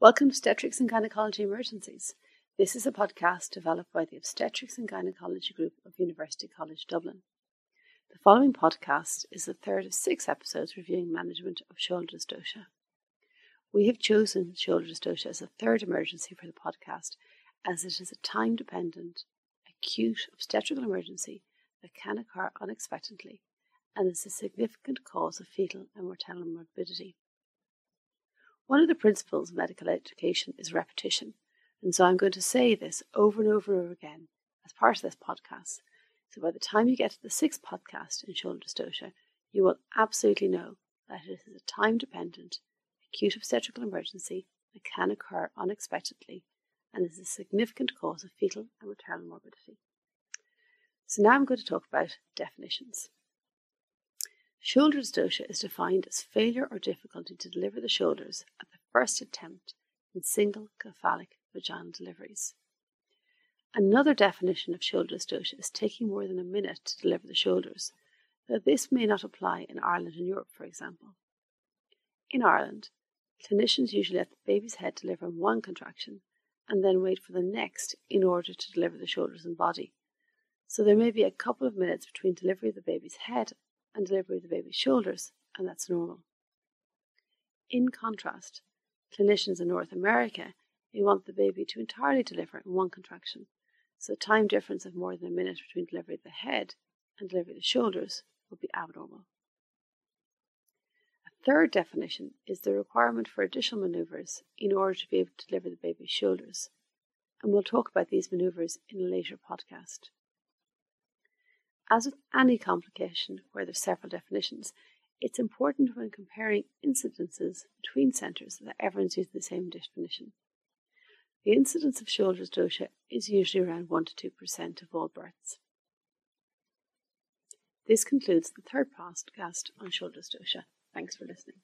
Welcome to Obstetrics and Gynecology Emergencies. This is a podcast developed by the Obstetrics and Gynecology Group of University College Dublin. The following podcast is the third of six episodes reviewing management of shoulder dystocia. We have chosen shoulder dystocia as a third emergency for the podcast as it is a time dependent, acute obstetrical emergency that can occur unexpectedly and is a significant cause of fetal and maternal morbidity. One of the principles of medical education is repetition, and so I'm going to say this over and over and over again as part of this podcast. So by the time you get to the sixth podcast in shoulder dystocia, you will absolutely know that it is a time dependent, acute obstetrical emergency that can occur unexpectedly and is a significant cause of fetal and maternal morbidity. So now I'm going to talk about definitions. Shoulder dystocia is defined as failure or difficulty to deliver the shoulders at the first attempt in single cephalic vaginal deliveries. Another definition of shoulder dystocia is taking more than a minute to deliver the shoulders, though this may not apply in Ireland and Europe, for example. In Ireland, clinicians usually let the baby's head deliver in one contraction and then wait for the next in order to deliver the shoulders and body. So there may be a couple of minutes between delivery of the baby's head and delivery of the baby's shoulders, and that's normal. In contrast, clinicians in North America may want the baby to entirely deliver in one contraction, so a time difference of more than a minute between delivery of the head and delivery of the shoulders would be abnormal. A third definition is the requirement for additional maneuvers in order to be able to deliver the baby's shoulders, and we'll talk about these maneuvers in a later podcast. As with any complication where there's several definitions, it's important when comparing incidences between centres that everyone's using the same definition. The incidence of shoulder dystocia is usually around 1 to 2% of all births. This concludes the third podcast on shoulder dystocia. Thanks for listening.